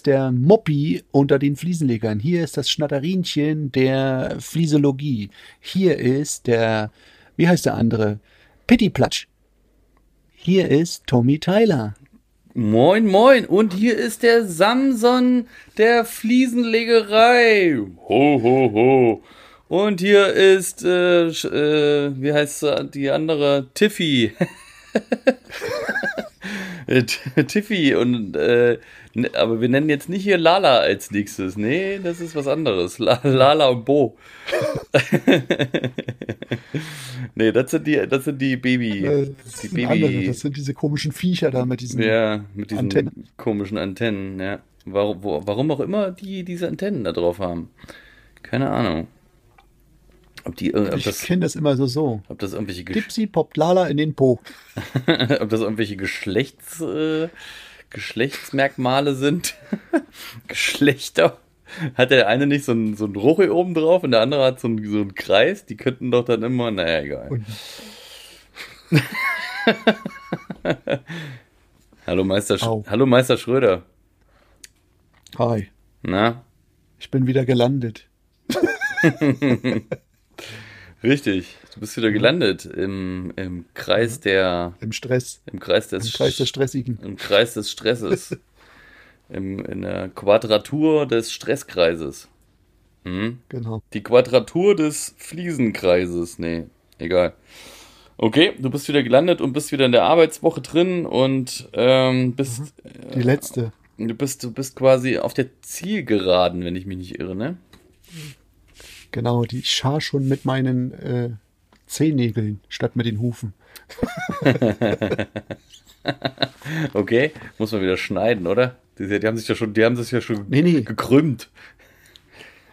Ist der Moppi unter den Fliesenlegern. Hier ist das Schnatterinchen der Fliesologie. Hier ist der, wie heißt der andere? Pittiplatsch. Hier ist Tommy Tyler. Moin, moin. Und hier ist der Samson der Fliesenlegerei. Ho, ho, ho. Und hier ist, äh, äh, wie heißt die andere? Tiffy. Tiffy und äh, aber wir nennen jetzt nicht hier Lala als nächstes. Nee, das ist was anderes. Lala und Bo. nee, das sind die, das sind die Baby. Äh, das, die Baby andere, das sind diese komischen Viecher da mit diesen, ja, mit diesen Antennen. komischen Antennen, ja. Warum, warum auch immer die diese Antennen da drauf haben. Keine Ahnung. Ob die, ob ich kenne das immer so so. Ob das irgendwelche Dipsy poppt Lala in den Po. ob das irgendwelche Geschlechts, äh, Geschlechtsmerkmale sind. Geschlechter. Hat der eine nicht so ein, so ein Roche oben drauf und der andere hat so einen, so einen Kreis? Die könnten doch dann immer, naja, egal. Hallo Meister, Sch Hallo Meister Schröder. Hi. Na? Ich bin wieder gelandet. Richtig, du bist wieder gelandet im, im Kreis der. Im Stress. Im Kreis des, Im Kreis des Stressigen. Im Kreis des Stresses. Im, in der Quadratur des Stresskreises. Mhm. Genau. Die Quadratur des Fliesenkreises. Nee, egal. Okay, du bist wieder gelandet und bist wieder in der Arbeitswoche drin und ähm, bist. Mhm. Die letzte. Äh, du bist, du bist quasi auf der Zielgeraden, wenn ich mich nicht irre, ne? Genau, die schar schon mit meinen äh, Zehennägeln statt mit den Hufen. okay, muss man wieder schneiden, oder? Die, die, haben sich ja schon, die haben sich ja schon nee, nee. gekrümmt.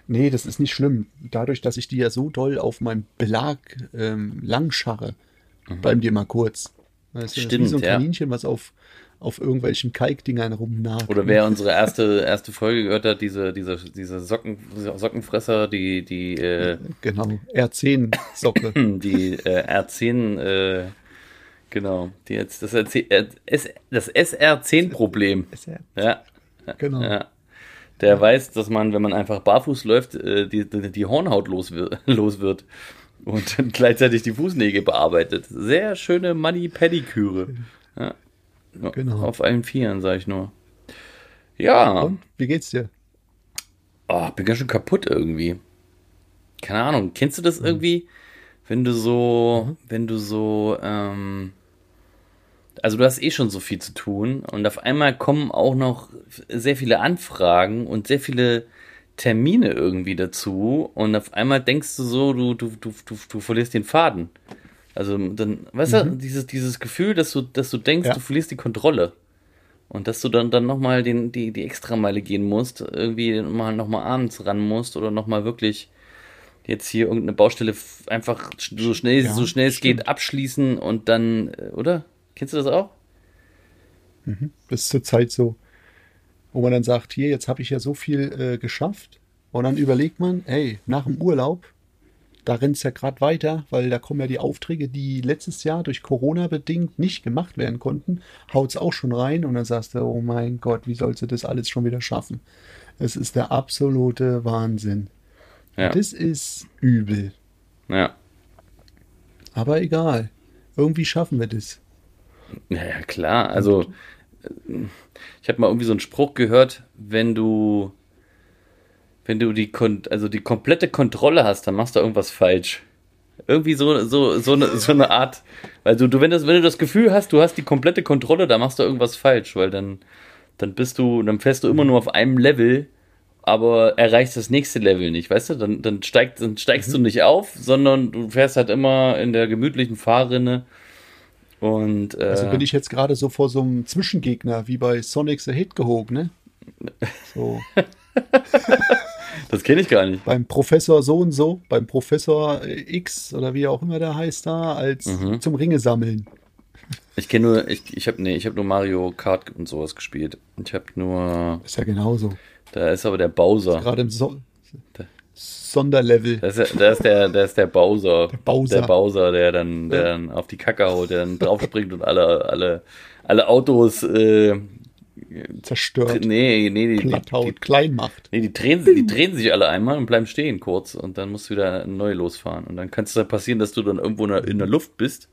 Nee, das ist nicht schlimm. Dadurch, dass ich die ja so doll auf meinem Belag ähm, langscharre, mhm. bleiben die immer kurz. Das ist Stimmt, wie so ein Kaninchen, ja. was auf auf irgendwelchen Kalkdingern rumnagt. Oder wer unsere erste, erste Folge gehört hat, diese, diese, diese Socken, Sockenfresser, die, die, äh, Genau, R10-Socke. die äh, R10, äh, genau, die jetzt, das, RC, das SR10-Problem. SR. Ja. Genau. Ja. Der ja. weiß, dass man, wenn man einfach barfuß läuft, äh, die, die, die Hornhaut los, los wird und dann gleichzeitig die Fußnägel bearbeitet. Sehr schöne Money-Pediküre. Genau. Auf allen Vieren, sag ich nur. Ja. Und? Wie geht's dir? Oh, bin ganz schön kaputt irgendwie. Keine Ahnung. Kennst du das mhm. irgendwie, wenn du so, mhm. wenn du so, ähm, also du hast eh schon so viel zu tun und auf einmal kommen auch noch sehr viele Anfragen und sehr viele Termine irgendwie dazu und auf einmal denkst du so, du, du, du, du, du verlierst den Faden. Also dann, weißt mhm. du, dieses, dieses Gefühl, dass du, dass du denkst, ja. du verlierst die Kontrolle. Und dass du dann, dann nochmal die, die Extrameile gehen musst, irgendwie mal nochmal abends ran musst oder nochmal wirklich jetzt hier irgendeine Baustelle einfach so schnell, ja, so schnell es geht abschließen und dann, äh, oder? Kennst du das auch? Mhm. Das ist zur Zeit so, wo man dann sagt, hier, jetzt habe ich ja so viel äh, geschafft. Und dann überlegt man, hey, nach dem Urlaub da rennt es ja gerade weiter, weil da kommen ja die Aufträge, die letztes Jahr durch Corona bedingt nicht gemacht werden konnten, haut es auch schon rein und dann sagst du, oh mein Gott, wie sollst du das alles schon wieder schaffen? Es ist der absolute Wahnsinn. Ja. Das ist übel. Ja. Aber egal. Irgendwie schaffen wir das. Ja, ja klar. Also, ich habe mal irgendwie so einen Spruch gehört, wenn du wenn du die, also die komplette Kontrolle hast, dann machst du irgendwas falsch. Irgendwie so, so, so, eine, so eine Art, weil du, wenn, das, wenn du das Gefühl hast, du hast die komplette Kontrolle, dann machst du irgendwas falsch, weil dann, dann bist du, dann fährst du immer nur auf einem Level, aber erreichst das nächste Level nicht, weißt du? Dann, dann, steigt, dann steigst mhm. du nicht auf, sondern du fährst halt immer in der gemütlichen Fahrrinne. Und, äh, also bin ich jetzt gerade so vor so einem Zwischengegner, wie bei Sonic the Hedgehog, ne? So. Das kenne ich gar nicht. Beim Professor so und so, beim Professor X oder wie auch immer der heißt da, als mhm. zum Ringe sammeln. Ich kenne nur, ich, ich habe nee, ich habe nur Mario Kart und sowas gespielt. Ich habe nur. Ist ja genauso. Da ist aber der Bowser. Gerade im so Sonderlevel. Das ist, das ist, der, das ist der Bowser. Der Bowser. Der Bowser, der dann, der ja. dann auf die Kacke haut, der dann draufspringt und alle, alle alle Autos äh, Zerstört. Nee, nee, die, Platt die, klein macht. Nee, die drehen, die drehen sich alle einmal und bleiben stehen kurz und dann musst du wieder neu losfahren. Und dann kann es dann passieren, dass du dann irgendwo in der, in der Luft bist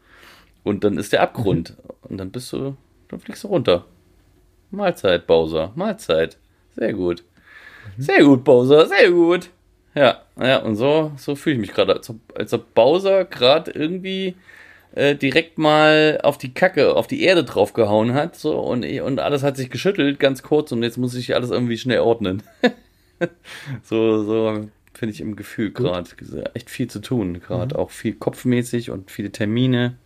und dann ist der Abgrund. Mhm. Und dann bist du, dann fliegst du runter. Mahlzeit, Bowser. Mahlzeit. Sehr gut. Mhm. Sehr gut, Bowser, sehr gut. Ja, ja, und so, so fühle ich mich gerade, als, als ob Bowser gerade irgendwie äh, direkt mal auf die Kacke, auf die Erde draufgehauen hat, so, und, und alles hat sich geschüttelt, ganz kurz, und jetzt muss ich alles irgendwie schnell ordnen. so, so finde ich im Gefühl gerade. Echt viel zu tun, gerade. Mhm. Auch viel kopfmäßig und viele Termine.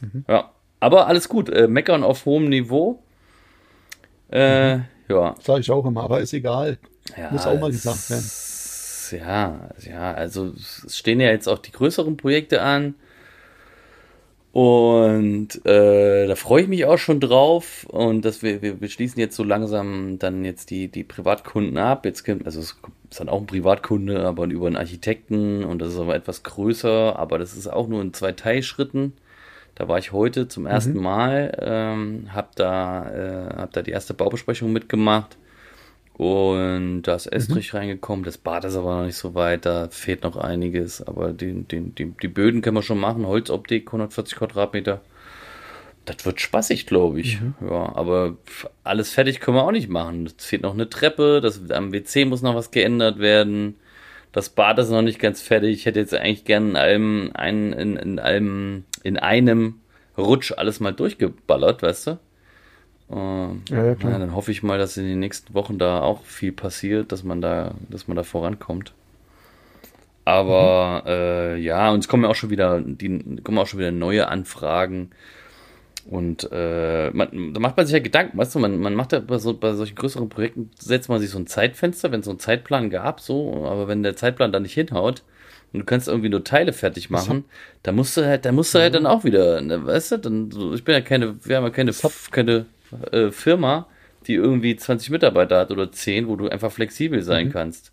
Mhm. Ja, aber alles gut. Äh, meckern auf hohem Niveau. Äh, mhm. Ja. Sag ich auch immer, aber ist egal. Ja, Muss auch mal gesagt werden. Ja, ja, also es stehen ja jetzt auch die größeren Projekte an. Und äh, da freue ich mich auch schon drauf. Und dass wir, wir, wir schließen jetzt so langsam dann jetzt die, die Privatkunden ab. Jetzt kommt, also es ist dann auch ein Privatkunde, aber über einen Architekten und das ist aber etwas größer, aber das ist auch nur in zwei Teilschritten. Da war ich heute zum ersten mhm. Mal, ähm, hab da, äh, hab da die erste Baubesprechung mitgemacht. Und da ist Estrich mhm. reingekommen. Das Bad ist aber noch nicht so weit. Da fehlt noch einiges. Aber den, den, die, die Böden können wir schon machen. Holzoptik, 140 Quadratmeter. Das wird spaßig, glaube ich. Mhm. Ja, aber alles fertig können wir auch nicht machen. Es fehlt noch eine Treppe. Das, am WC muss noch was geändert werden. Das Bad ist noch nicht ganz fertig. Ich hätte jetzt eigentlich gern in einem, ein, in, in einem, in einem Rutsch alles mal durchgeballert, weißt du? Uh, ja, ja, ja, dann hoffe ich mal, dass in den nächsten Wochen da auch viel passiert, dass man da, dass man da vorankommt. Aber mhm. äh, ja, und es kommen ja auch schon wieder, die kommen auch schon wieder neue Anfragen. Und äh, man, da macht man sich ja Gedanken, weißt du, man, man macht ja bei, so, bei solchen größeren Projekten, setzt man sich so ein Zeitfenster, wenn es so einen Zeitplan gab, so, aber wenn der Zeitplan da nicht hinhaut und du kannst irgendwie nur Teile fertig machen, da musst du halt, da musst du halt dann auch wieder, ne, weißt du, dann, ich bin ja keine, wir haben ja keine, keine äh, Firma, die irgendwie 20 Mitarbeiter hat oder 10, wo du einfach flexibel sein mhm. kannst.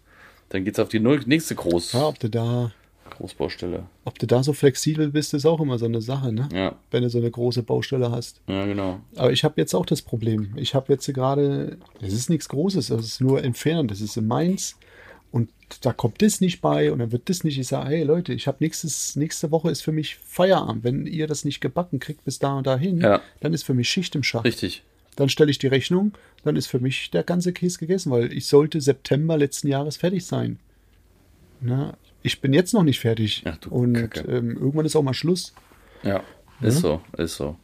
Dann geht's auf die nächste Groß ja, ob du da Großbaustelle. Ob du da so flexibel bist, ist auch immer so eine Sache, ne? Ja. Wenn du so eine große Baustelle hast. Ja, genau. Aber ich habe jetzt auch das Problem. Ich habe jetzt gerade, es ist nichts Großes, es ist nur entfernt, es ist in Mainz und da kommt das nicht bei und dann wird das nicht. Ich sage, hey Leute, ich habe nächstes, nächste Woche ist für mich Feierabend. Wenn ihr das nicht gebacken kriegt bis da und dahin, ja. dann ist für mich Schicht im Schacht. Richtig. Dann stelle ich die Rechnung, dann ist für mich der ganze Käse gegessen, weil ich sollte September letzten Jahres fertig sein. Na, ich bin jetzt noch nicht fertig. Ach, und ähm, irgendwann ist auch mal Schluss. Ja, ist ja? so, ist so.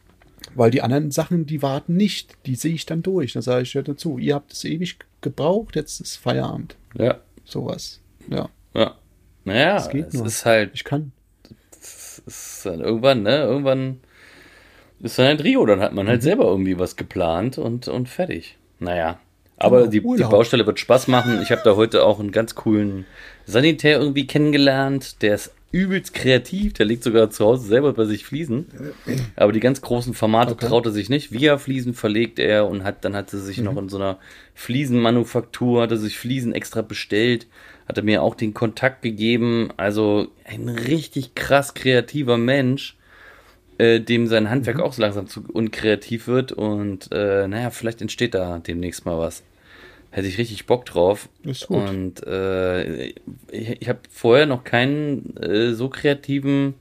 Weil die anderen Sachen, die warten nicht, die sehe ich dann durch. Dann sage ich ja dazu, ihr habt es ewig gebraucht, jetzt ist Feierabend. Ja. Sowas. Ja. Ja. Naja, es, geht es ist halt. Ich kann. Es ist dann irgendwann, ne? Irgendwann ist dann ein Trio, dann hat man halt mhm. selber irgendwie was geplant und, und fertig. Naja. Aber genau, die, die, Baustelle wird Spaß machen. Ich habe da heute auch einen ganz coolen Sanitär irgendwie kennengelernt. Der ist übelst kreativ. Der legt sogar zu Hause selber bei sich Fliesen. Aber die ganz großen Formate okay. traut er sich nicht. Via Fliesen verlegt er und hat dann hat er sich mhm. noch in so einer Fliesenmanufaktur, hat er sich Fliesen extra bestellt. Hat er mir auch den Kontakt gegeben. Also ein richtig krass kreativer Mensch äh, dem sein Handwerk mhm. auch so langsam zu unkreativ wird und äh, naja, vielleicht entsteht da demnächst mal was. Hätte ich richtig Bock drauf. Ist gut. Und äh, ich, ich habe vorher noch keinen äh, so kreativen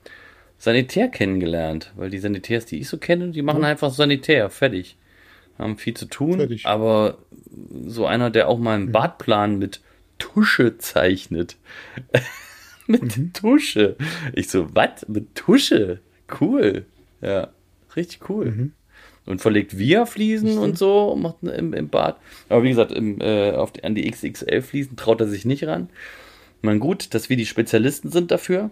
Sanitär kennengelernt, weil die Sanitärs, die ich so kenne, die machen mhm. einfach Sanitär, fertig. Haben viel zu tun, fertig. aber so einer, der auch mal einen mhm. Badplan mit Tusche zeichnet. mit mhm. Tusche. Ich so, was? Mit Tusche? Cool. Ja, richtig cool. Mhm. Und verlegt Via-Fliesen und so macht im, im Bad. Aber wie gesagt, im, äh, auf die, an die XXL-Fliesen traut er sich nicht ran. Man gut, dass wir die Spezialisten sind dafür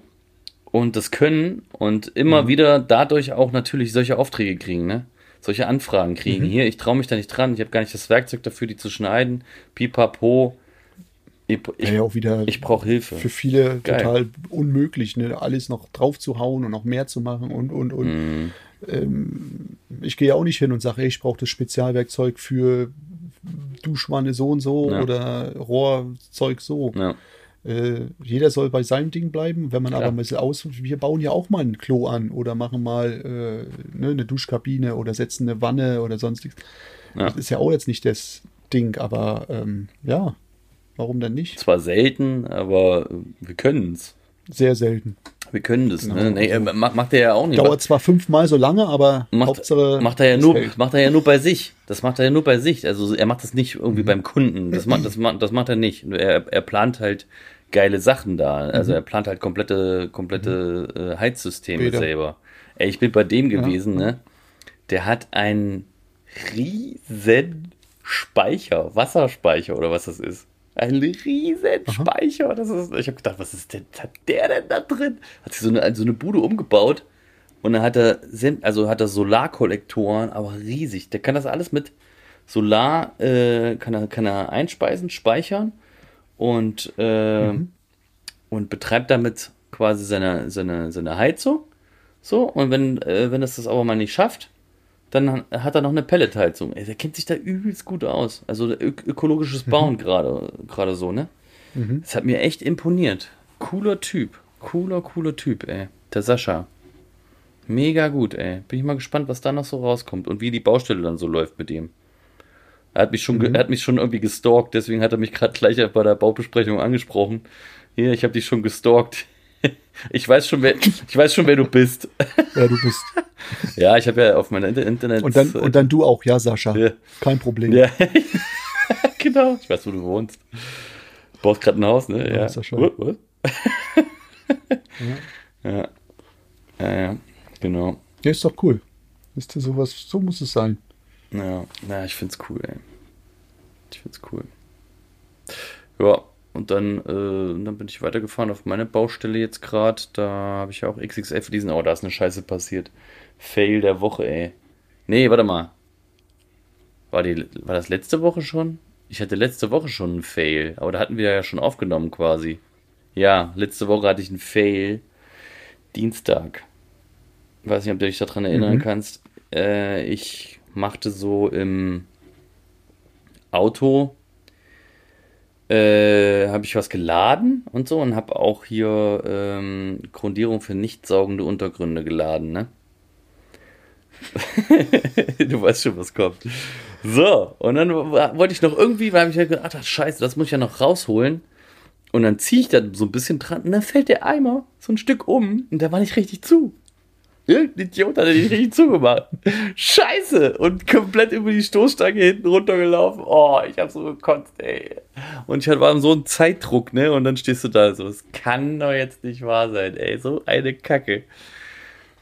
und das können und immer mhm. wieder dadurch auch natürlich solche Aufträge kriegen, ne? Solche Anfragen kriegen. Mhm. Hier, ich traue mich da nicht dran, ich habe gar nicht das Werkzeug dafür, die zu schneiden. Pipapo, ich, ich, ja, auch wieder ich brauche Hilfe. Für viele Geil. total unmöglich, ne? alles noch drauf zu hauen und noch mehr zu machen und und und. Mm. Ähm, ich gehe auch nicht hin und sage, ich brauche das Spezialwerkzeug für Duschwanne so und so ja. oder Rohrzeug so. Ja. Äh, jeder soll bei seinem Ding bleiben. Wenn man Klar. aber ein bisschen aus, wir bauen ja auch mal ein Klo an oder machen mal äh, ne, eine Duschkabine oder setzen eine Wanne oder sonstiges. Ja. Das ist ja auch jetzt nicht das Ding, aber ähm, ja, warum denn nicht? Zwar selten, aber wir können es. Sehr selten. Wir können das. Genau, ne? nee, äh, macht, macht er ja auch nicht. Dauert zwar fünfmal so lange, aber macht, Hauptsache. macht er ja nur, hält. macht er ja nur bei sich. Das macht er ja nur bei sich. Also er macht das nicht irgendwie Mhm. beim Kunden. Das macht, das macht, das macht er nicht. Er, er plant halt geile Sachen da. Also Mhm. er plant halt komplette, komplette äh, Heizsysteme Bäder. selber. Ey, ich bin bei dem gewesen, ja. ne? Der hat einen riesen Speicher, Wasserspeicher oder was das ist. Ein riesen Speicher. Das ist, ich habe gedacht, was ist denn, hat der denn da drin? Hat sich so eine, so eine Bude umgebaut und dann hat er, also hat er Solarkollektoren, aber riesig. Der kann das alles mit Solar, äh, kann, er, kann er einspeisen, speichern und, äh, und betreibt damit quasi seine, seine, seine Heizung. So, und wenn, äh, wenn es das aber mal nicht schafft, dann hat er noch eine Pelletheizung. Ey, der kennt sich da übelst gut aus. Also ök ökologisches Bauen gerade gerade so, ne? Das hat mir echt imponiert. Cooler Typ. Cooler, cooler Typ, ey. Der Sascha. Mega gut, ey. Bin ich mal gespannt, was da noch so rauskommt und wie die Baustelle dann so läuft mit ihm. Er hat mich schon, ge- er hat mich schon irgendwie gestalkt, deswegen hat er mich gerade gleich bei der Baubesprechung angesprochen. Hier, ich habe dich schon gestalkt. Ich weiß schon, wer, ich weiß schon, wer du bist. Ja, du bist. Ja, ich habe ja auf Inter- Internet. Und dann, und dann du auch, ja, Sascha. Ja. Kein Problem. Ja, genau. Ich weiß, wo du wohnst. Du baust gerade ein Haus, ne? Ja. ja schon. What, what? ja. Ja, ja, genau. Ja, ist doch cool. Ist das sowas, so muss es sein. Ja, na, ich find's cool, ey. Ich find's cool. Ja, und dann, äh, dann bin ich weitergefahren auf meine Baustelle jetzt gerade. Da habe ich ja auch XXL verließen. Oh, da ist eine Scheiße passiert. Fail der Woche, ey. Nee, warte mal. War, die, war das letzte Woche schon? Ich hatte letzte Woche schon einen Fail, aber da hatten wir ja schon aufgenommen quasi. Ja, letzte Woche hatte ich einen Fail. Dienstag. Weiß nicht, ob du dich daran erinnern Mhm. kannst. Äh, ich machte so im Auto, äh, habe ich was geladen und so und habe auch hier ähm, Grundierung für nicht saugende Untergründe geladen, ne? du weißt schon, was kommt. So, und dann wollte ich noch irgendwie, weil ich ja gedacht, ach, scheiße, das muss ich ja noch rausholen. Und dann ziehe ich da so ein bisschen dran und dann fällt der Eimer so ein Stück um und der war nicht richtig zu. Irgendein Idiot hat er nicht richtig zugemacht. Scheiße! Und komplett über die Stoßstange hinten runtergelaufen. Oh, ich hab so gekotzt, ey. Und ich war so ein Zeitdruck, ne? Und dann stehst du da so, es kann doch jetzt nicht wahr sein, ey. So eine Kacke.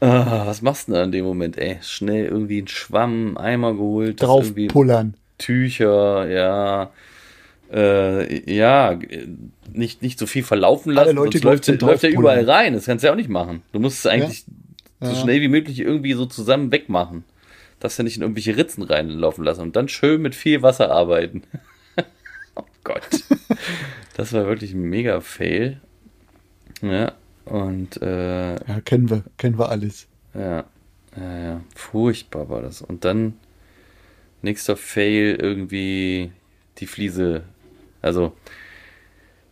Ah, was machst du denn da in dem Moment, ey? Schnell irgendwie einen Schwamm, Eimer geholt. das Drauf irgendwie- pullern. Tücher, ja. Äh, ja, nicht, nicht so viel verlaufen lassen, Alle Leute sonst läuft, läuft ja draufpullern. überall rein. Das kannst du ja auch nicht machen. Du musst es eigentlich so Ja. schnell wie möglich irgendwie so zusammen wegmachen. Das ja nicht in irgendwelche Ritzen reinlaufen lassen und dann schön mit viel Wasser arbeiten. oh Gott. Das war wirklich ein mega Fail. Ja, und äh, Ja, kennen wir, kennen wir alles. ja, ja, ja, furchtbar war das. Und dann nächster Fail irgendwie die Fliese. Also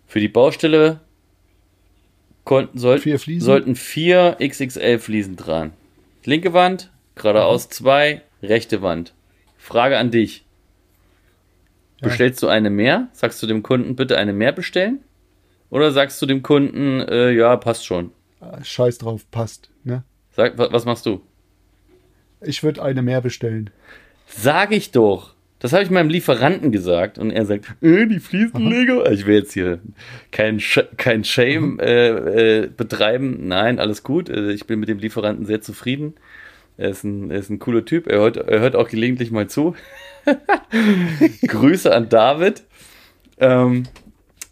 für die Baustelle konnten, sollten, Vier Fliesen? sollten vier XXL Fliesen dran. Linke Wand, geradeaus zwei, rechte Wand. Frage an dich. Ja. Bestellst du eine mehr? Sagst du dem Kunden bitte eine mehr bestellen? Oder sagst du dem Kunden, äh, ja, passt schon? Ah, Scheiß drauf, passt. Ne? Sag, wa- was machst du? Ich würde eine mehr bestellen. Sag ich doch. Das habe ich meinem Lieferanten gesagt und er sagt, äh, die Fliesenleger. Ich will jetzt hier kein, Sch kein Shame äh, äh, betreiben. Nein, alles gut. Äh, Ich bin mit dem Lieferanten sehr zufrieden. Er ist ein, er ist ein cooler Typ. Er hört, er hört auch gelegentlich mal zu. Grüße an David. Ähm,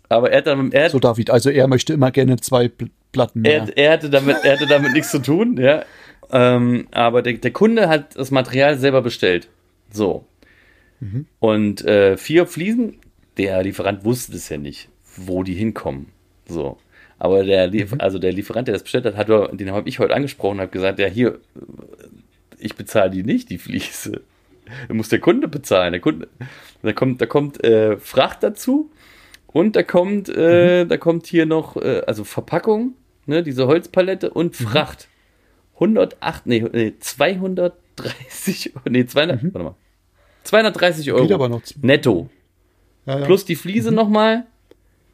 aber er hat, dann, er, hat, So, David, also er möchte immer gerne zwei Pl- Platten mehr. er, er, hatte damit, er hatte damit nichts zu tun, ja. Ähm, aber der, der Kunde hat das Material selber bestellt. So. Und äh, vier Fliesen, der Lieferant wusste das ja nicht, wo die hinkommen. So. Aber der, Lief also der Lieferant, der das bestellt hat, hat den habe ich heute angesprochen und habe gesagt, ja, hier, ich bezahle die nicht, die Fliese. Da muss der Kunde bezahlen. Der Kunde, da kommt, da kommt äh, Fracht dazu Und da kommt, äh, da kommt hier noch, äh, also Verpackung, ne, diese Holzpalette und Mhm. Fracht. 108, nee, nee 230, nee, 200, warte mal. 230 Euro. Mhm. Geht aber noch. Netto. Ja, ja. Plus die Fliese nochmal.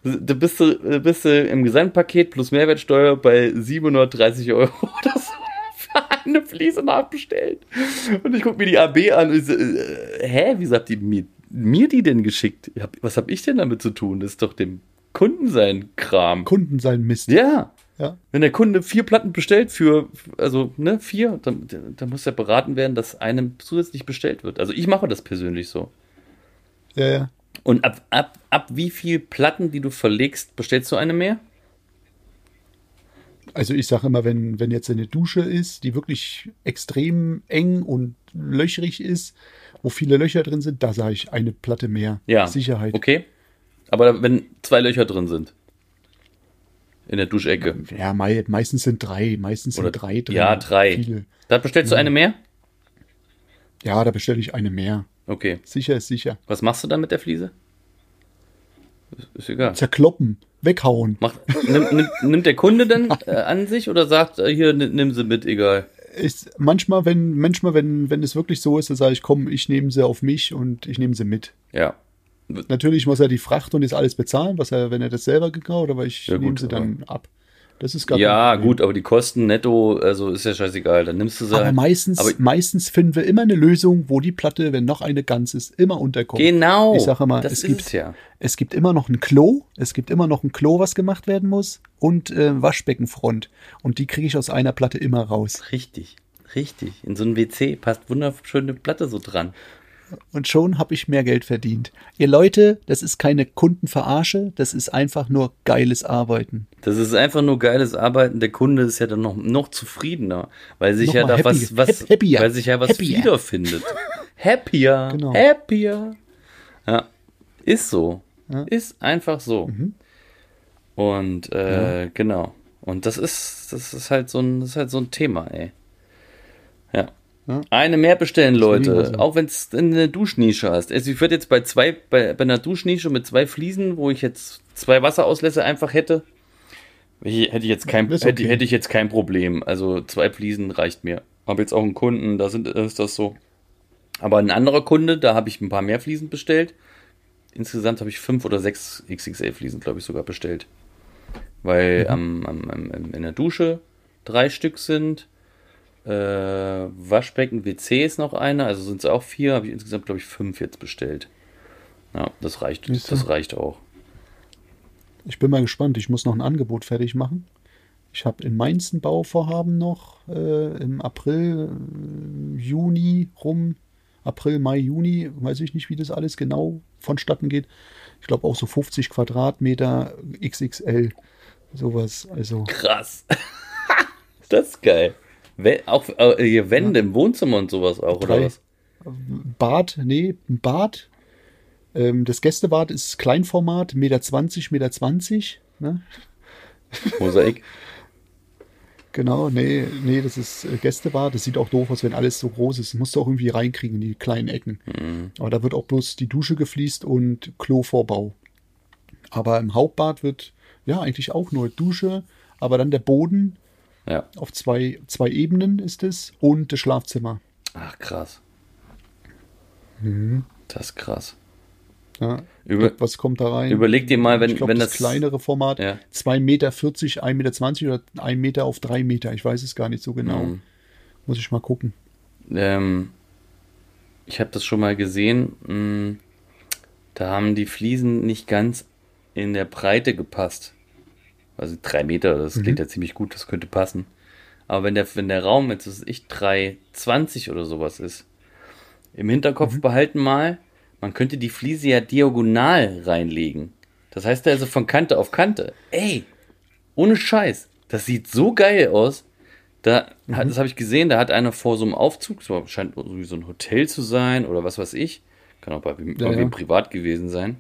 Da bist du, bist du im Gesamtpaket plus Mehrwertsteuer bei 730 Euro oder so eine Fliese nachbestellt. Und ich gucke mir die AB an und ich so, äh, hä, wieso habt ihr mir, mir die denn geschickt? Hab- Was habe ich denn damit zu tun? Das ist doch dem Kunden sein Kram. Kunden sein Mist. Ja. Ja. Wenn der Kunde vier Platten bestellt für, also, ne, vier, dann, dann muss ja beraten werden, dass einem zusätzlich bestellt wird. Also ich mache das persönlich so. Ja, ja. Und ab, ab, ab wie viel Platten, die du verlegst, bestellst du eine mehr? Also ich sage immer, wenn, wenn jetzt eine Dusche ist, die wirklich extrem eng und löchrig ist, wo viele Löcher drin sind, da sage ich eine Platte mehr. Ja. Sicherheit. Okay. Aber wenn zwei Löcher drin sind. In der Duschecke. Ja, mei meistens sind drei, meistens Oder- sind drei drin. ja, drei. Viele. Da bestellst du eine mehr? Ja, da bestelle ich eine mehr. Okay. Sicher ist sicher. Was machst du dann mit der Fliese? Ist, ist egal. Zerkloppen, weghauen. Macht, nimm, nimm, nimmt der Kunde dann äh, an sich oder sagt, äh, hier, nimm, sie mit, egal. Ist manchmal, wenn, manchmal, wenn, wenn es wirklich so ist, dann sage ich, komm, ich nehme sie auf mich und ich nehme sie mit. Ja. Natürlich muss er die Fracht und das alles bezahlen, was er, wenn er das selber gekauft, aber ich Ja, nehme sie dann ab. Das ist gar Ja, gut, aber die Kosten netto, also ist ja scheißegal. Dann nimmst du sie. Aber halt. meistens, Aber- meistens finden wir immer eine Lösung, wo die Platte, wenn noch eine ganz ist, immer unterkommt. Genau. Ich sage mal, das es gibt, es ja. es gibt immer noch ein Klo, es gibt immer noch ein Klo, was gemacht werden muss und äh, Waschbeckenfront. Und die kriege ich aus einer Platte immer raus. Richtig. Richtig. In so ein WC passt wunderschöne Platte so dran. Und schon habe ich mehr Geld verdient. Ihr Leute, das ist keine Kundenverarsche, das ist einfach nur geiles Arbeiten. Das ist einfach nur geiles Arbeiten. Der Kunde ist ja dann noch, noch zufriedener, weil sich ja Noch da mal happy- was, was, hap- happier. weil sich ja was Happier. wiederfindet. Happier. Genau. Happier. Ja. Ist so. Ja. Ist einfach so. Mhm. Und, äh, genau. Und das ist, das ist halt so ein, das ist halt so ein Thema, ey. Ja. Ja. Eine mehr bestellen, Leute. Auch wenn es eine Duschnische hast. Also ich würde jetzt bei zwei, bei, bei einer Duschnische mit zwei Fliesen, wo ich jetzt zwei Wasserauslässe einfach hätte, hätte ich jetzt kein, Ist hätte, okay. hätte ich jetzt kein Problem. Also zwei Fliesen reicht mir. Habe jetzt auch einen Kunden, da sind, ist das so. Aber ein anderer Kunde, da habe ich ein paar mehr Fliesen bestellt. Insgesamt habe ich fünf oder sechs XXL-Fliesen, glaube ich, sogar bestellt. Weil am, am, am, in der Dusche drei Stück sind. Äh, Waschbecken, WC ist noch eine, also sind es auch vier. Habe ich insgesamt, glaube ich, fünf jetzt bestellt. Ja, das reicht. Siehst du? Das reicht auch. Ich bin mal gespannt, ich muss noch ein Angebot fertig machen. Ich habe in Mainz ein Bauvorhaben noch äh, im April, äh, Juni rum. April, Mai, Juni, weiß ich nicht, wie das alles genau vonstatten geht. Ich glaube auch so 50 Quadratmeter XXL, sowas. Also Krass. das ist geil. Auch äh, hier Wände im Wohnzimmer und sowas auch, oder Drei. was? Bad, nee, ein Bad. Ähm, das Gästebad ist Kleinformat, Meter 20, Meter 20. Ne? Mosaik. Genau, nee, nee, das ist äh, Gästebad. Das sieht auch doof aus, wenn alles so groß ist. Das musst du auch irgendwie reinkriegen in die kleinen Ecken. Aber da wird auch bloß die Dusche gefliest und Klovorbau. Aber im Hauptbad wird ja eigentlich auch nur Dusche, aber dann der Boden Ja. auf zwei, zwei Ebenen ist es und das Schlafzimmer. Ach, krass. Mhm. Das ist krass. Ja. Über, Was kommt da rein? überleg dir mal, wenn, glaub, wenn das, das, kleinere Format, Ja. 2,40 Meter, 1,20 Meter oder 1 Meter auf 3 Meter. Ich weiß es gar nicht so genau. Mhm. Muss ich mal gucken. Ähm, ich habe das schon mal gesehen. mh, Da haben die Fliesen nicht ganz in der Breite gepasst. Also drei Meter, das klingt ja ziemlich gut, das könnte passen. Aber wenn der, wenn der Raum jetzt, was weiß ich, 3,20 oder sowas ist, im Hinterkopf behalten mal, man könnte die Fliese ja diagonal reinlegen. Das heißt also von Kante auf Kante. Ey, ohne Scheiß, das sieht so geil aus. Da, hat, das habe ich gesehen, da hat einer vor so einem Aufzug, das scheint irgendwie so ein Hotel zu sein oder was weiß ich, kann auch bei, bei Ja, wem ja. privat gewesen sein.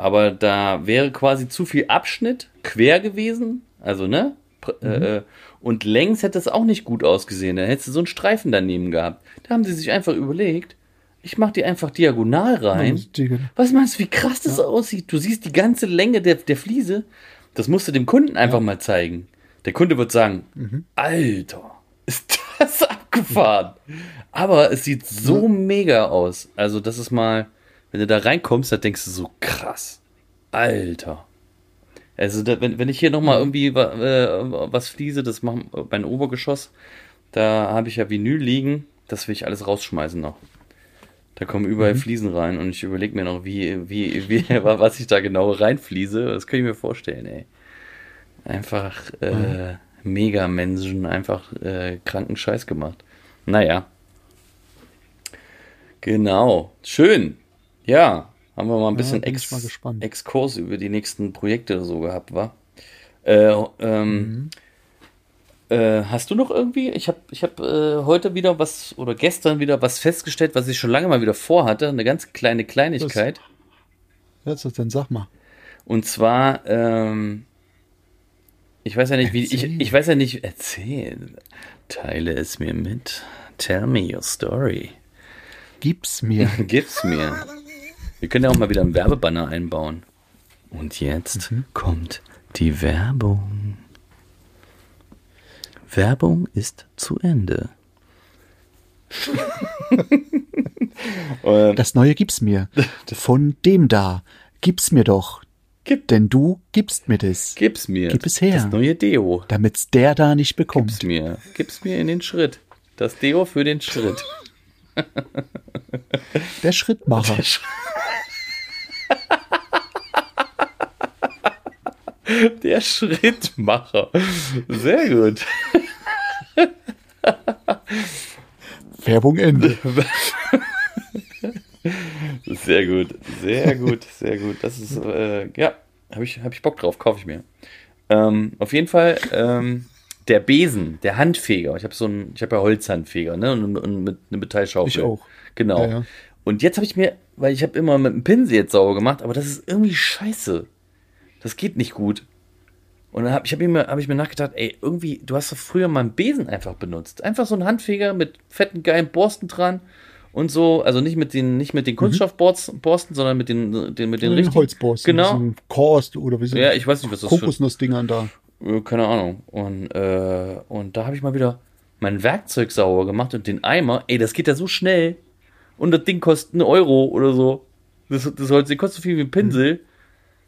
Aber da wäre quasi zu viel Abschnitt quer gewesen, also ne? Pr- Äh, und längs hätte es auch nicht gut ausgesehen. Da hättest du so einen Streifen daneben gehabt. Da haben sie sich einfach überlegt, Ich mache die einfach diagonal rein. Was meinst du, wie krass das aussieht? Du siehst die ganze Länge der, der Fliese. Das musst du dem Kunden einfach mal zeigen. Der Kunde wird sagen, Alter, ist das abgefahren. Aber es sieht so mega aus. Also das ist mal, wenn du da reinkommst, da denkst du so, krass. Alter. Also da, wenn, wenn ich hier nochmal irgendwie wa- äh, was fliese, das machen mein Obergeschoss, da habe ich ja Vinyl liegen, das will ich alles rausschmeißen noch. Da kommen überall Fliesen rein und ich überlege mir noch, wie, wie, wie, was ich da genau reinfliese. Das kann ich mir vorstellen, ey. Einfach äh, mega Menschen, einfach äh, kranken Scheiß gemacht. Naja. Genau. Schön. Ja. Haben wir mal ein bisschen ich Ex mal. Exkurs über die nächsten Projekte so gehabt, war. Äh, ähm, Mhm. äh, hast du noch irgendwie? Ich habe ich hab, äh, heute wieder was oder gestern wieder was festgestellt, was ich schon lange mal wieder vorhatte. Eine ganz kleine Kleinigkeit. Jetzt, dann sag mal. Und zwar, ähm, ich weiß ja nicht, wie ich, ich weiß ja nicht, erzähl, teile es mir mit. Tell me your story. Gib's mir. Gib's mir. Wir können ja auch mal wieder einen Werbebanner einbauen. Und jetzt kommt die Werbung. Werbung ist zu Ende. Das Neue gib's mir. Von dem da. Gib's mir doch. Gib- Denn du gibst mir das. gib's mir. Gib es her. Das neue Deo. Damit's der da nicht Gib's bekommt. mir. Gib's mir in den Schritt. Das Deo für den Schritt. Der Schrittmacher. Der Schrittmacher. Sehr gut. Werbung Ende. Sehr gut. Sehr gut. Sehr gut. Das ist, äh, ja, habe ich, hab ich Bock drauf. Kaufe ich mir. Ähm, auf jeden Fall, ähm, der Besen, der Handfeger. Ich habe so ein, ich habe ja Holzhandfeger, ne? Und, und mit einer Metallschaufel. Ich auch. Genau. Ja, ja. Und jetzt habe ich mir, weil ich habe immer mit dem Pinsel jetzt sauber gemacht, aber das ist irgendwie scheiße. Das geht nicht gut. Und dann habe ich, hab mir, hab ich mir nachgedacht, ey, irgendwie, du hast doch früher mal einen Besen einfach benutzt. Einfach so einen Handfeger mit fetten, geilen Borsten dran und so. Also nicht mit den, nicht mit den Kunststoffborsten, Borsten, sondern mit den, den, mit den Den richtigen. Holzborsten. Genau. Korst oder wie sie Ja, ich weiß nicht, was das für Kokosnussdingern da. keine Ahnung. Und, äh, und da habe ich mal wieder mein Werkzeug sauber gemacht und den Eimer. Ey, das geht ja so schnell. Und das Ding kostet einen Euro oder so. Das, das Holz, das kostet so viel wie ein Pinsel.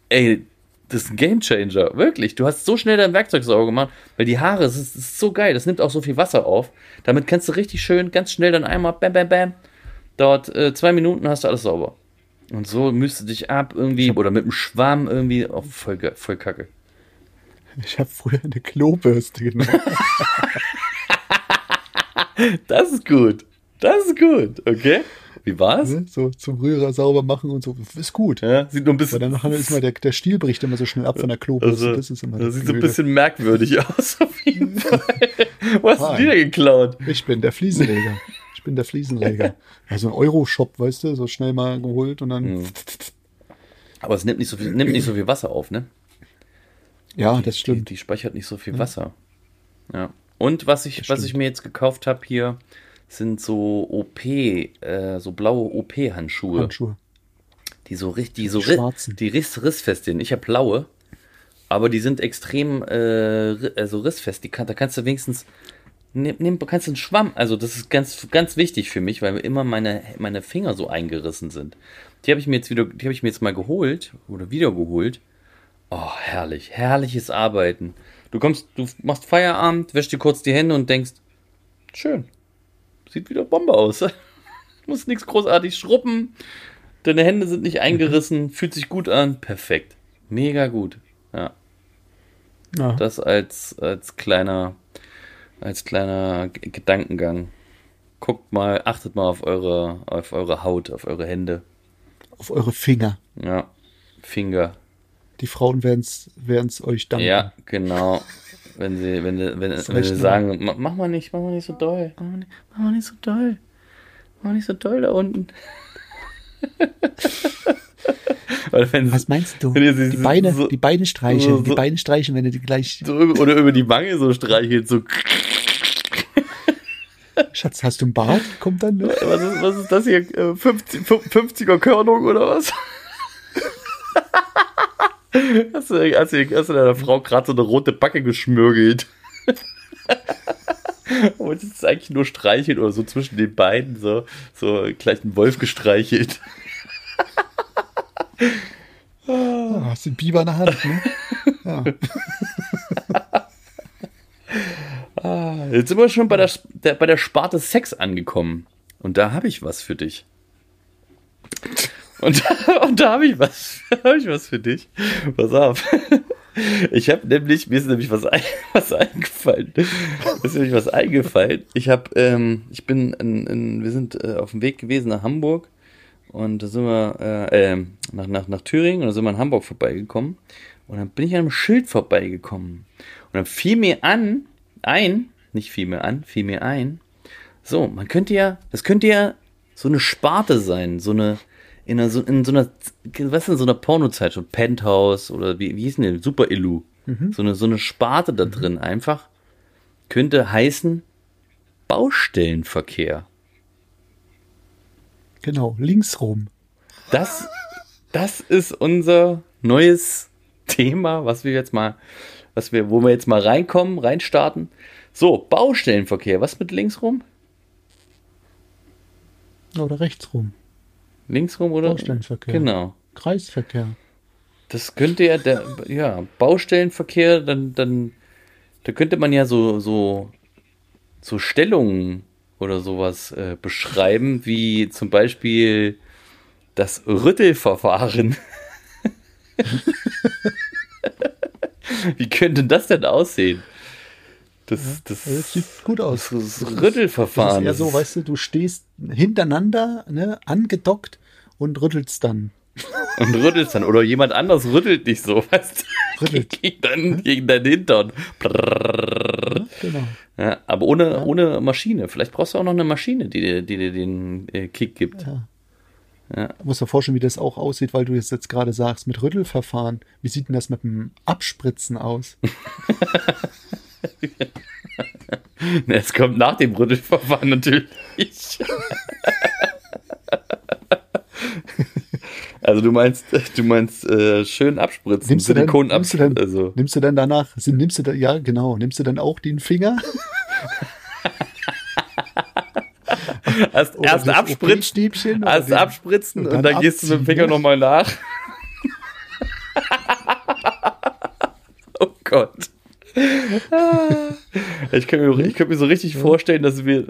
Ey, das ist ein Gamechanger. Wirklich. Du hast so schnell dein Werkzeug sauber gemacht, weil die Haare, das ist, das ist so geil. Das nimmt auch so viel Wasser auf. Damit kannst du richtig schön, ganz schnell deinen Eimer, bam, bam, bam. Dauert äh, zwei Minuten, hast du alles sauber. Und so müsste dich ab irgendwie, oder mit einem Schwamm irgendwie, oh, voll, voll kacke. Ich habe früher eine Klobürste genommen. Das ist gut. Das ist gut. Okay. Wie war's? ne? so zum Rührer sauber machen und so. Ist gut. Ja, sieht nur ein Weil bisschen. dann nachher ist mal der, der Stiel bricht immer so schnell ab von der Klobürste. also, das ist immer das das sieht so ein bisschen merkwürdig aus, auf jeden Fall. Wo hast du die denn geklaut? Ich bin der Fliesenleger. Ich bin der Fliesenleger. Also ein Euro-Shop, weißt du, so schnell mal geholt und dann. Aber es nimmt nicht so viel, nimmt nicht so viel Wasser auf, ne? Ja, das Die, stimmt. die speichert nicht so viel Wasser. Ja. Und was ich, Das was ich mir jetzt gekauft habe hier, sind so OP, äh, so blaue OP-Handschuhe. Handschuhe. Die so richtig, so Die ri- schwarzen. die riss, rissfest sind. Ich habe blaue, aber die sind extrem äh, also rissfest. Die kann, da kannst du wenigstens nimm, nimm, kannst du einen Schwamm. Also das ist ganz, ganz wichtig für mich, weil immer meine, meine Finger so eingerissen sind. Die habe ich mir jetzt wieder, die habe ich mir jetzt mal geholt oder wieder geholt. Oh, herrlich, herrliches Arbeiten. Du kommst, du machst Feierabend, wäschst dir kurz die Hände und denkst, schön, sieht wieder Bombe aus. Du musst nichts großartig schrubben. Deine Hände sind nicht eingerissen, fühlt sich gut an. Perfekt. Mega gut. Ja. Ja. Das als, als kleiner, als kleiner G- Gedankengang. Guckt mal, achtet mal auf eure, auf eure Haut, auf eure Hände. Auf eure Finger. Ja. Finger. Die Frauen werden es euch danken. Ja, genau. Wenn sie, wenn, sie- wenn, wenn sie sagen, "Ma- mach mal nicht, mach mal nicht so doll. Mach mal nicht, mach mal nicht so doll. Mach mal nicht so doll da unten. Was meinst du? Die so- Beine, so- die Beine streicheln, so- die Beine streicheln, wenn du die gleich. so über, oder über die Wange so streichelt, so. Schatz, hast du einen Bart? Kommt dann, ne? Was ist, was ist das hier? Äh, 50, 50er Körnung oder was? hast, du, hast, du, hast du deiner Frau gerade so eine rote Backe geschmürgelt? Und es ist eigentlich nur streicheln oder so zwischen den beiden, so, so gleich einen Wolf gestreichelt. Ah, hast du einen Biber in der Hand, ne? Ja. Ah, jetzt sind wir schon bei der, der, bei der Sparte Sex angekommen. Und da habe ich was für dich. Und, und da habe ich was, habe ich was für dich. Pass auf. Ich habe nämlich, mir ist nämlich was, ein, was eingefallen. Mir ist nämlich was eingefallen. Ich habe, ähm, ich bin, in, in, wir sind äh, auf dem Weg gewesen nach Hamburg und da sind wir äh, äh, nach, nach, nach Thüringen und da sind wir in Hamburg vorbeigekommen. Und dann bin ich an einem Schild vorbeigekommen. Und dann fiel mir an, ein, nicht fiel mir an, fiel mir ein. So, man könnte ja, das könnte ja so eine Sparte sein, so eine, in, einer, so, in so einer, was in so einer Pornozeitschrift, Penthouse oder wie, wie hieß denn der? Super Illu. Mhm. So, eine, so eine Sparte da drin einfach könnte heißen Baustellenverkehr. Genau, links rum. Das, das ist unser neues Thema, was wir jetzt mal, was wir, wo wir jetzt mal reinkommen, reinstarten. So, Baustellenverkehr. Was mit links rum? Oder rechts rum. Links rum oder? Baustellenverkehr. Genau. Kreisverkehr. Das könnte ja der, ja, Baustellenverkehr, dann, dann, da könnte man ja so, so, so Stellungen oder sowas äh, beschreiben, wie zum Beispiel das Rüttelverfahren. wie könnte das denn aussehen? Das, das, das sieht gut aus. Das, das Rüttelverfahren. Das ist eher so, weißt du, du stehst hintereinander, ne, angedockt und rüttelst dann. Und rüttelst dann. Oder jemand anders rüttelt dich so, weißt du? Rüttelt. gegen, dein, gegen deinen Hintern. Ja, genau. Ja, aber ohne, ja. ohne Maschine. Vielleicht brauchst du auch noch eine Maschine, die dir, die dir den Kick gibt. Ja. Ja. Du musst dir vorstellen, wie das auch aussieht, weil du es jetzt gerade sagst, mit Rüttelverfahren. Wie sieht denn das mit dem Abspritzen aus? Es kommt nach dem Rüttelverfahren natürlich. Also du meinst, du meinst äh, schön abspritzen, nimmst du Silikon dann, nimmst du dann, also. nimmst du dann danach, nimmst du da, ja genau, nimmst du dann auch den Finger? erst, erst abspritzen, erst den, abspritzen und, und dann, dann gehst du mit dem Finger nochmal nach. oh Gott. ich könnte mir, ich mir so richtig vorstellen, dass wir,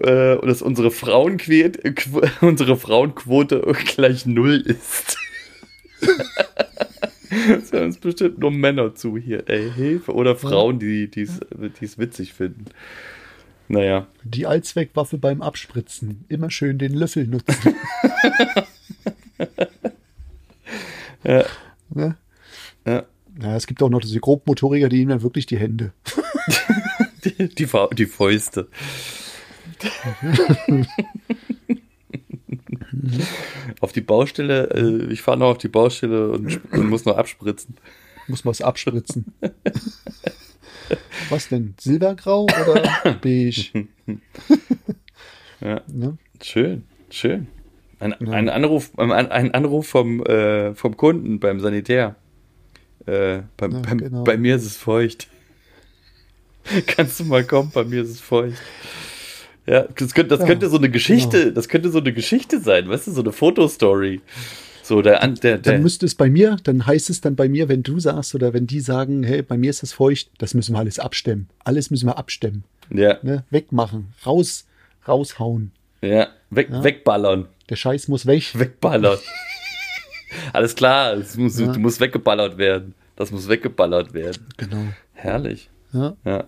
äh, dass unsere Frauenquote, unsere Frauenquote gleich null ist. Es hören uns bestimmt nur Männer zu hier, ey, Hilfe. Oder Frauen, die es witzig finden. Naja. Die Allzweckwaffe beim Abspritzen. Immer schön den Löffel nutzen. ja. Ne? Ja. Ja, es gibt auch noch diese Grobmotoriker, die nehmen dann wirklich die Hände. die, die, die Fäuste. auf die Baustelle, äh, ich fahre noch auf die Baustelle und, und muss noch abspritzen. Muss man es abspritzen. Was denn? Silbergrau oder beige? ja. ja. Schön, schön. Ein, ja. ein, Anruf, ein, ein Anruf vom, äh, vom Kunden beim Sanitär. Äh, bei, ja, bei, genau. bei, mir ist es feucht. Kannst du mal kommen? Bei mir ist es feucht. Ja, das könnte, das ja, könnte so eine Geschichte, genau. das könnte so eine Geschichte sein, weißt du, so eine Fotostory. So, der, der, der, dann müsste es bei mir, dann heißt es dann bei mir, wenn du sagst oder wenn die sagen, hey, bei mir ist es feucht, das müssen wir alles abstemmen. Alles müssen wir abstemmen. Ja. Ne? Wegmachen, raus, raushauen. Ja, weg, ja? wegballern. Der Scheiß muss weg. Wegballern. Alles klar, es muss, ja. du musst weggeballert werden. Das muss weggeballert werden. Genau. Herrlich. Ja. ja.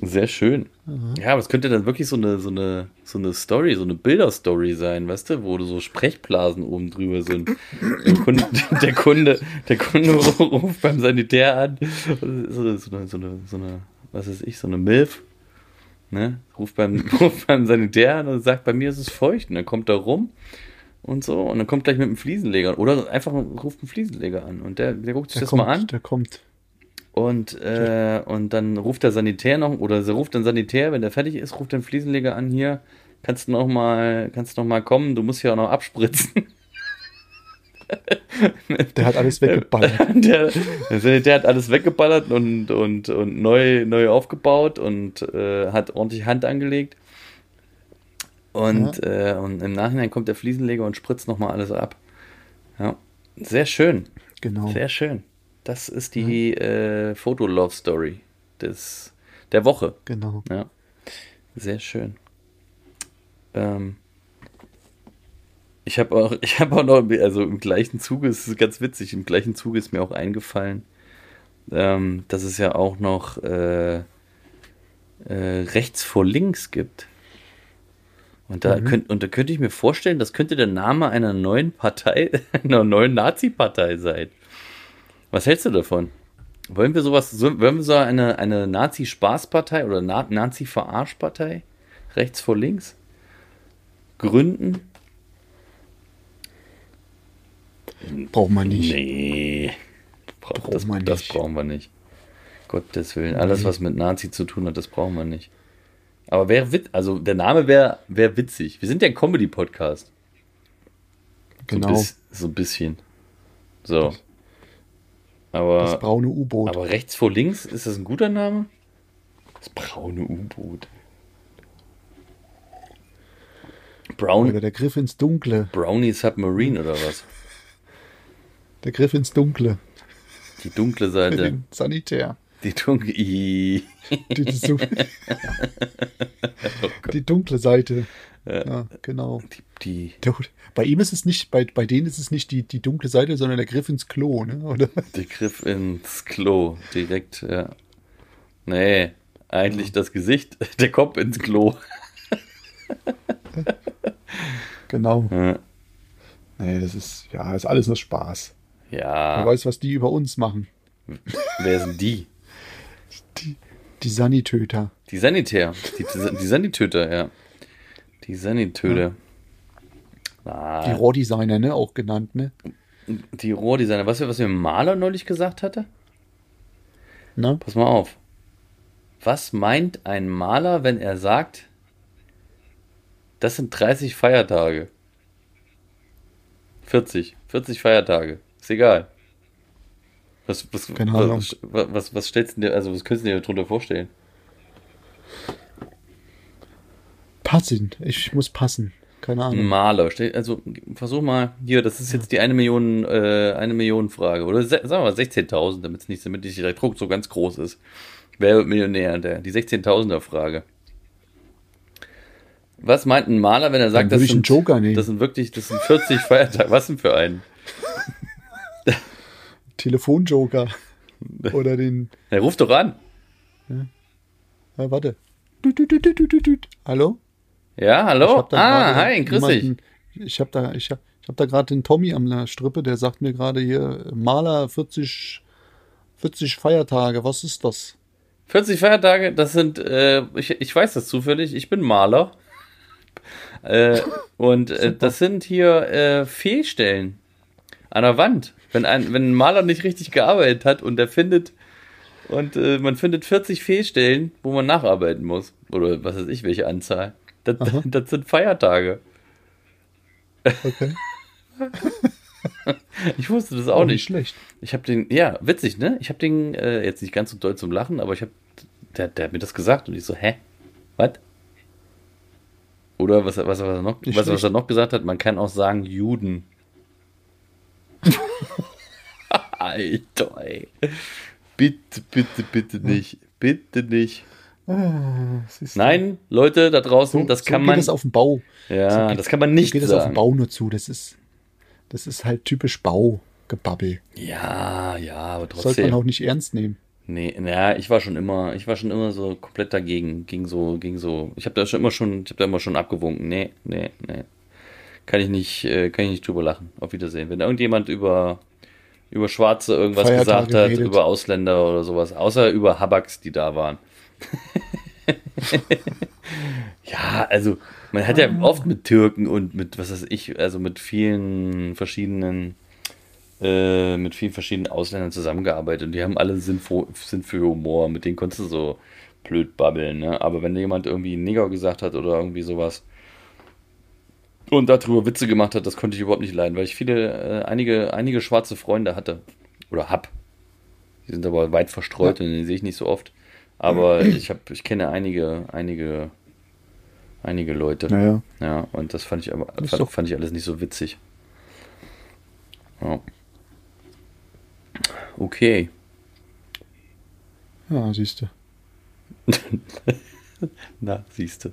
Sehr schön. Mhm. Ja, aber es könnte dann wirklich so eine, so eine, so eine Story, so eine Bilderstory sein, weißt du, wo so Sprechblasen oben drüber sind. Der Kunde, der Kunde, der Kunde ruft beim Sanitär an, so, so, eine, so, eine, so eine, was weiß ich, so eine Milf, ne, ruft beim, ruft beim Sanitär an und sagt, bei mir ist es feucht. Und dann kommt er rum und so und dann kommt gleich mit einem Fliesenleger oder einfach ruft einen Fliesenleger an und der, der guckt sich der das kommt, mal an. Der kommt. Und, äh, und dann ruft der Sanitär noch, oder sie ruft dann Sanitär, wenn der fertig ist, ruft den Fliesenleger an, hier, kannst du noch mal, kannst noch mal kommen, du musst ja auch noch abspritzen. Der hat alles weggeballert. der, der Sanitär hat alles weggeballert und, und, und neu, neu aufgebaut und äh, hat ordentlich Hand angelegt. Und, ja. äh, und im Nachhinein kommt der Fliesenleger und spritzt nochmal alles ab. Ja, sehr schön. Genau. Sehr schön. Das ist die ja. äh, Foto-Love-Story des, der Woche. Genau. Ja. Sehr schön. Ähm, ich habe auch, ich habe auch noch, also im gleichen Zuge, es ist ganz witzig, im gleichen Zuge ist mir auch eingefallen, ähm, dass es ja auch noch äh, äh, rechts vor links gibt. Und da, mhm. könnt, und da könnte ich mir vorstellen, das könnte der Name einer neuen Partei, einer neuen Nazi-Partei sein. Was hältst du davon? Wollen wir sowas, so, wollen wir so eine, eine Nazi-Spaßpartei oder Na Nazi-Verarschpartei rechts vor links gründen? Braucht man nicht. Nee. Bra Braucht das, man nicht. das brauchen wir nicht. Gottes Willen. Alles, was mit Nazi zu tun hat, das brauchen wir nicht. Aber wäre wit also der Name wäre wär witzig. Wir sind ja ein Comedy-Podcast. Genau. So, so, ein bisschen. So. Aber, das braune U-Boot. Aber rechts vor links, ist das ein guter Name? Das braune U-Boot. Brown. Oder der Griff ins Dunkle. Brownie Submarine oder was? Der Griff ins Dunkle. Die dunkle Seite. Sanitär. Die dunkle. Die, die, oh die, dunkle Seite. Ja, ja genau. Die, bei ihm ist es nicht, bei, bei denen ist es nicht die, die dunkle Seite, sondern der Griff ins Klo, ne? Oder? Der Griff ins Klo, direkt, ja. Nee, eigentlich ja. das Gesicht, der Kopf ins Klo. genau. Ja. Nee, das ist, ja, ist alles nur Spaß. Ja. Wer weiß, was die über uns machen. Wer sind die? Die, die Sanitöter. Die Sanitär. Die, die Sanitöter, ja. Die Sanitöter. Ja. Ah. Die Rohrdesigner, ne? Auch genannt, ne? Die Rohrdesigner. Weißt du, was mir Maler neulich gesagt hatte? Na? Pass mal auf. Was meint ein Maler, wenn er sagt, das sind 30 Feiertage? 40. 40 Feiertage. Ist egal. Was, was, Keine Ahnung. Was, was, was stellst du dir, also was könntest du dir darunter vorstellen? Passend. Ich muss passen. Keine Ahnung. Maler. Also versuch mal, hier, das ist jetzt die eine Million, äh, eine Million Frage. Oder sagen wir mal 16.000, damit es nicht, damit nicht der Druck so ganz groß ist. Wer wird Millionär? Der, die 16.000er Frage. Was meint ein Maler, wenn er sagt, das sind, das sind wirklich, das sind 40 Feiertage? Was denn für einen? Telefonjoker. Oder den. Er ruft doch an. Ja, ja warte. Hallo? Ja, hallo? Ah, hi, grüß dich. Ich habe da, ich hab, ich hab da gerade den Tommy am der Strippe, der sagt mir gerade hier, Maler 40, 40 Feiertage, was ist das? 40 Feiertage, das sind, äh, ich, ich weiß das zufällig, ich bin Maler. Äh, und äh, das sind hier äh, Fehlstellen an der Wand. Wenn ein, wenn ein Maler nicht richtig gearbeitet hat und er findet und äh, man findet 40 Fehlstellen, wo man nacharbeiten muss. Oder was weiß ich, welche Anzahl. Das, das sind Feiertage. Okay. ich wusste das auch, auch nicht. nicht. schlecht. Ich habe den, ja, witzig, ne? Ich habe den äh, jetzt nicht ganz so doll zum Lachen, aber ich habe, der, der hat mir das gesagt und ich so, hä? Was? Oder was, was, was, er noch, was, was er noch gesagt hat, man kann auch sagen Juden. Alter, ey. Bitte, bitte, bitte nicht. Bitte nicht. Ah, Nein, Leute da draußen, so, das kann so man. Das auf dem Bau. Ja, so das kann man nicht geht sagen. das auf dem Bau nur zu. Das ist, das ist halt typisch Baugebabbel. Ja, ja, aber trotzdem. Sollte man auch nicht ernst nehmen. Nee, naja, ich war schon immer, ich war schon immer so komplett dagegen. Ging so, ging so. Ich habe da schon immer schon, ich habe da immer schon abgewunken. Nee, nee, nee. Kann ich nicht, äh, kann ich nicht drüber lachen. Auf Wiedersehen. Wenn irgendjemand über, über Schwarze irgendwas Feiertage gesagt hat, redet. über Ausländer oder sowas, außer über Habaks, die da waren. ja, also man hat ja ah. oft mit Türken und mit, was weiß ich, also mit vielen verschiedenen äh, mit vielen verschiedenen Ausländern zusammengearbeitet und die haben alle Sinn für, Sinn für Humor. Mit denen konntest du so blöd babbeln, ne? Aber wenn jemand irgendwie Nigger gesagt hat oder irgendwie sowas und darüber Witze gemacht hat, das konnte ich überhaupt nicht leiden, weil ich viele, äh, einige, einige schwarze Freunde hatte. Oder hab. Die sind aber weit verstreut Ja. und die sehe ich nicht so oft. Aber ich habe, ich kenne einige, einige, einige Leute. Naja. Ja, und das fand ich aber fand, fand ich alles nicht so witzig. Ja. Okay. Ja, siehst du. Na, siehst du.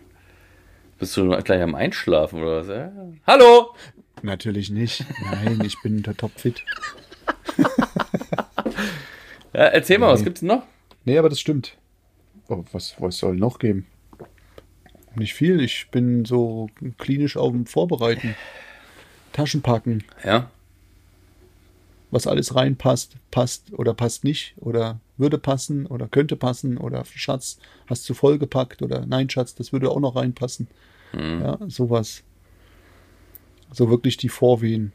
Bist du gleich am Einschlafen oder was? Ja. Hallo! Natürlich nicht. Nein, ich bin der topfit. Ja, erzähl mal, was Nee. gibt's noch? Nee, aber das stimmt. Oh, was, was soll noch geben? Nicht viel. Ich bin so klinisch auf dem Vorbereiten. Taschen packen, Ja. Was alles reinpasst, passt oder passt nicht oder würde passen oder könnte passen oder Schatz, hast du vollgepackt oder nein, Schatz, das würde auch noch reinpassen. Hm. Ja, sowas. So wirklich die Vorwehen.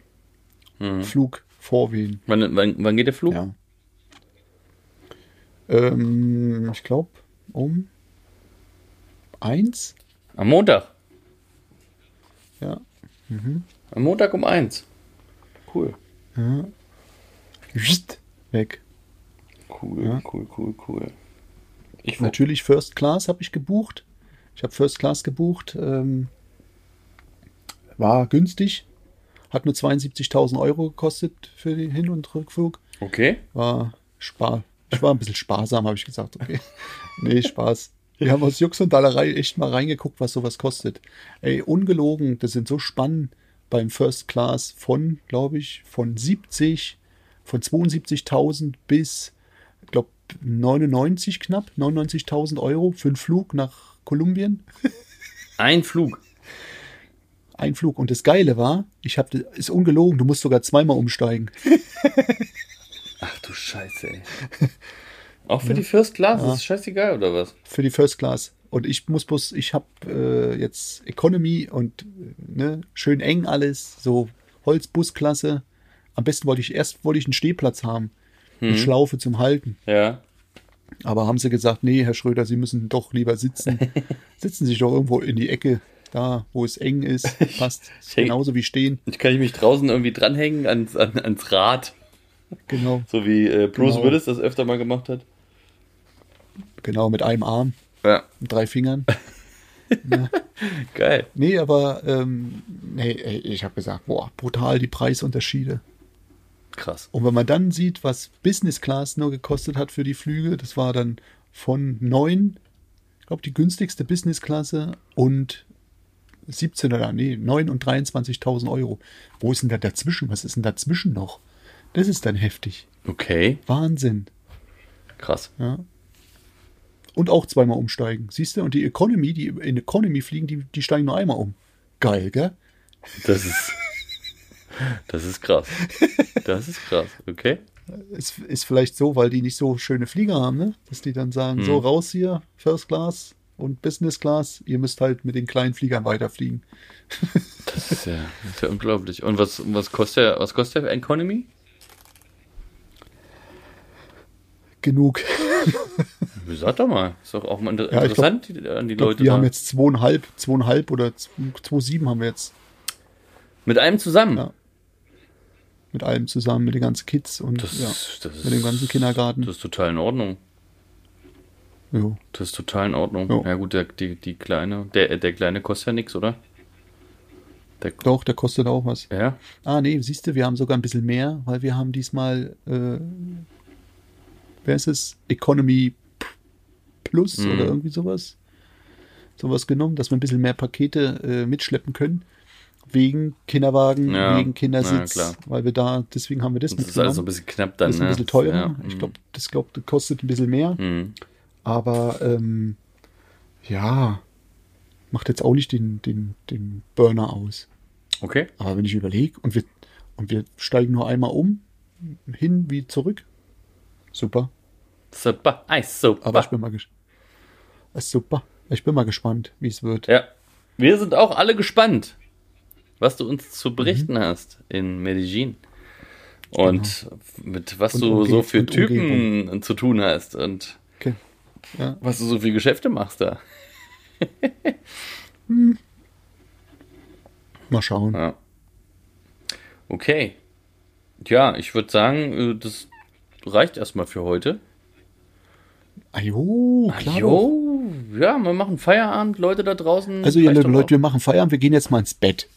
Hm. Flug, Vorwehen. Wann, wann, wann geht der Flug? Ja. Ähm, ich glaube um eins. Am Montag. Ja. Am Montag um eins. Cool. ja. Weg. Cool, Ja. cool, cool, cool. Ich Natürlich First Class habe ich gebucht. Ich habe First Class gebucht. Ähm, war günstig. Hat nur 72.000 Euro gekostet für den Hin- und Rückflug. Okay. War spar. Ich war ein bisschen sparsam, habe ich gesagt. Okay. Nee, Spaß. Wir haben aus Jux und Dallerei echt mal reingeguckt, was sowas kostet. Ey, ungelogen, das sind so Spannen beim First Class von, glaube ich, von 70, von 72.000 bis, ich glaube, 99 knapp, 99.000 Euro für einen Flug nach Kolumbien. Ein Flug. Ein Flug. Und das Geile war, ich habe, ist ungelogen, du musst sogar zweimal umsteigen. Ach du Scheiße, ey. Auch für die First Class? Das ist scheißegal, oder was? für die First Class. Und ich muss bloß, ich habe äh, jetzt Economy und äh, ne, schön eng alles, so Holzbusklasse. Am besten wollte ich erst wollte ich einen Stehplatz haben, eine Schlaufe zum Halten. Ja. Aber haben sie gesagt, nee, Herr Schröder, Sie müssen doch lieber sitzen. Sitzen Sie sich doch irgendwo in die Ecke, da, wo es eng ist. Passt. Genauso wie stehen. Ich kann ich mich draußen irgendwie dranhängen ans, an, ans Rad, Genau, so wie äh, Bruce Genau. Willis das öfter mal gemacht hat. genau, mit einem Arm, Ja, mit drei Fingern. geil. Nee, aber ähm, nee, ich habe gesagt, boah, brutal die Preisunterschiede. Krass. Und wenn man dann sieht, was Business Class nur gekostet hat für die Flüge, das war dann von 9, ich glaube, die günstigste Business Klasse und 17 oder nee, 9 und 23.000 Euro. Wo ist denn da dazwischen? Was ist denn dazwischen noch? Das ist dann heftig. Okay, Wahnsinn. krass. Ja. Und auch zweimal umsteigen. Siehst du? Und die Economy, die in Economy fliegen, die, die steigen nur einmal um. Geil, gell? Das ist. Das ist krass. Das ist krass. Okay. Es ist vielleicht so, weil die nicht so schöne Flieger haben, ne? Dass die dann sagen, so raus hier, First Class und Business Class, ihr müsst halt mit den kleinen Fliegern weiterfliegen. Das ist ja, das ist ja unglaublich. Und was, was kostet der, was kostet der Economy? Genug. Sag doch mal. Ist doch auch mal inter Ja, ich glaub- interessant die, an die glaub, Leute wir haben jetzt zweieinhalb, zweieinhalb oder zwei- zwei sieben haben wir jetzt Mit einem zusammen. Ja. Mit allem zusammen, mit den ganzen Kids und Das, ja, das mit dem ganzen Kindergarten. Das ist total in Ordnung. Jo. Das ist total in Ordnung. Ja. Ja, gut, der, die, die kleine, der, der kleine kostet ja nichts, oder? Der, Doch, der kostet auch was. ja? Ah, nee, siehst du, wir haben sogar ein bisschen mehr, weil wir haben diesmal, äh, wer ist es? Economy Plus Mhm. oder irgendwie sowas. Sowas genommen, dass wir ein bisschen mehr Pakete äh, mitschleppen können. Wegen Kinderwagen, Ja, wegen Kindersitz, ja, weil wir da, deswegen haben wir das, Das ist alles so ein mitgenommen. bisschen knapp dann, Das ist ein ne? bisschen teurer. Ja, ich mm. glaube, das, glaub, das kostet ein bisschen mehr. Mhm. Aber ähm, ja, macht jetzt auch nicht den, den, den Burner aus. Okay. Aber wenn ich überlege und wir, und wir steigen nur einmal um, hin wie zurück, super. Super. Eis, super. Aber ich bin mal, ges äh, super. Ich bin mal gespannt, wie es wird. Ja. Wir sind auch alle gespannt, was du uns zu berichten Mhm. hast in Medellin. Und mit was Und du so Umge- für und Typen zu tun hast und Okay. Ja. was du so für Geschäfte machst da. Mal schauen. Ja. Okay. Ja, ich würde sagen, äh, das reicht erstmal für heute. Ajo, klar. doch. Jo, ja, wir machen Feierabend, Leute da draußen. Also, doch Leute, wir machen Feierabend, wir gehen jetzt mal ins Bett.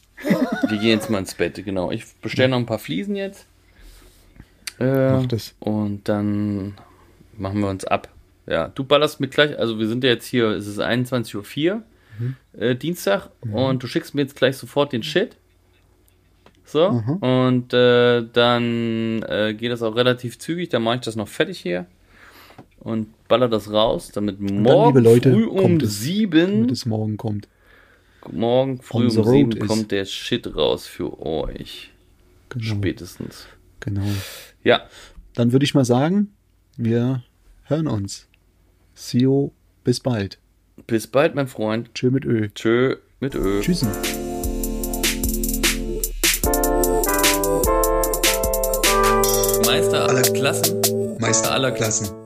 Wir gehen jetzt mal ins Bett, genau. Ich bestelle noch ein paar Fliesen jetzt. Äh, Mach das. Und dann machen wir uns ab. Ja, du ballerst mit gleich, also wir sind ja jetzt hier, es ist 21.04 Uhr, Mhm. äh, Dienstag, und du schickst mir jetzt gleich sofort den Shit. So, und äh, dann äh, geht das auch relativ zügig, dann mache ich das noch fertig hier und baller das raus, damit morgen liebe Leute, früh um sieben, Damit es morgen kommt. Morgen früh um sieben road ist. kommt der Shit raus für euch. Genau. Spätestens. Genau. Ja, Dann würde ich mal sagen, wir hören uns. See you, bis bald. bis bald, mein Freund. Tschö mit Ö. Tschö mit Ö. Tschüssen. Meister aller Klassen. Meister aller Klassen.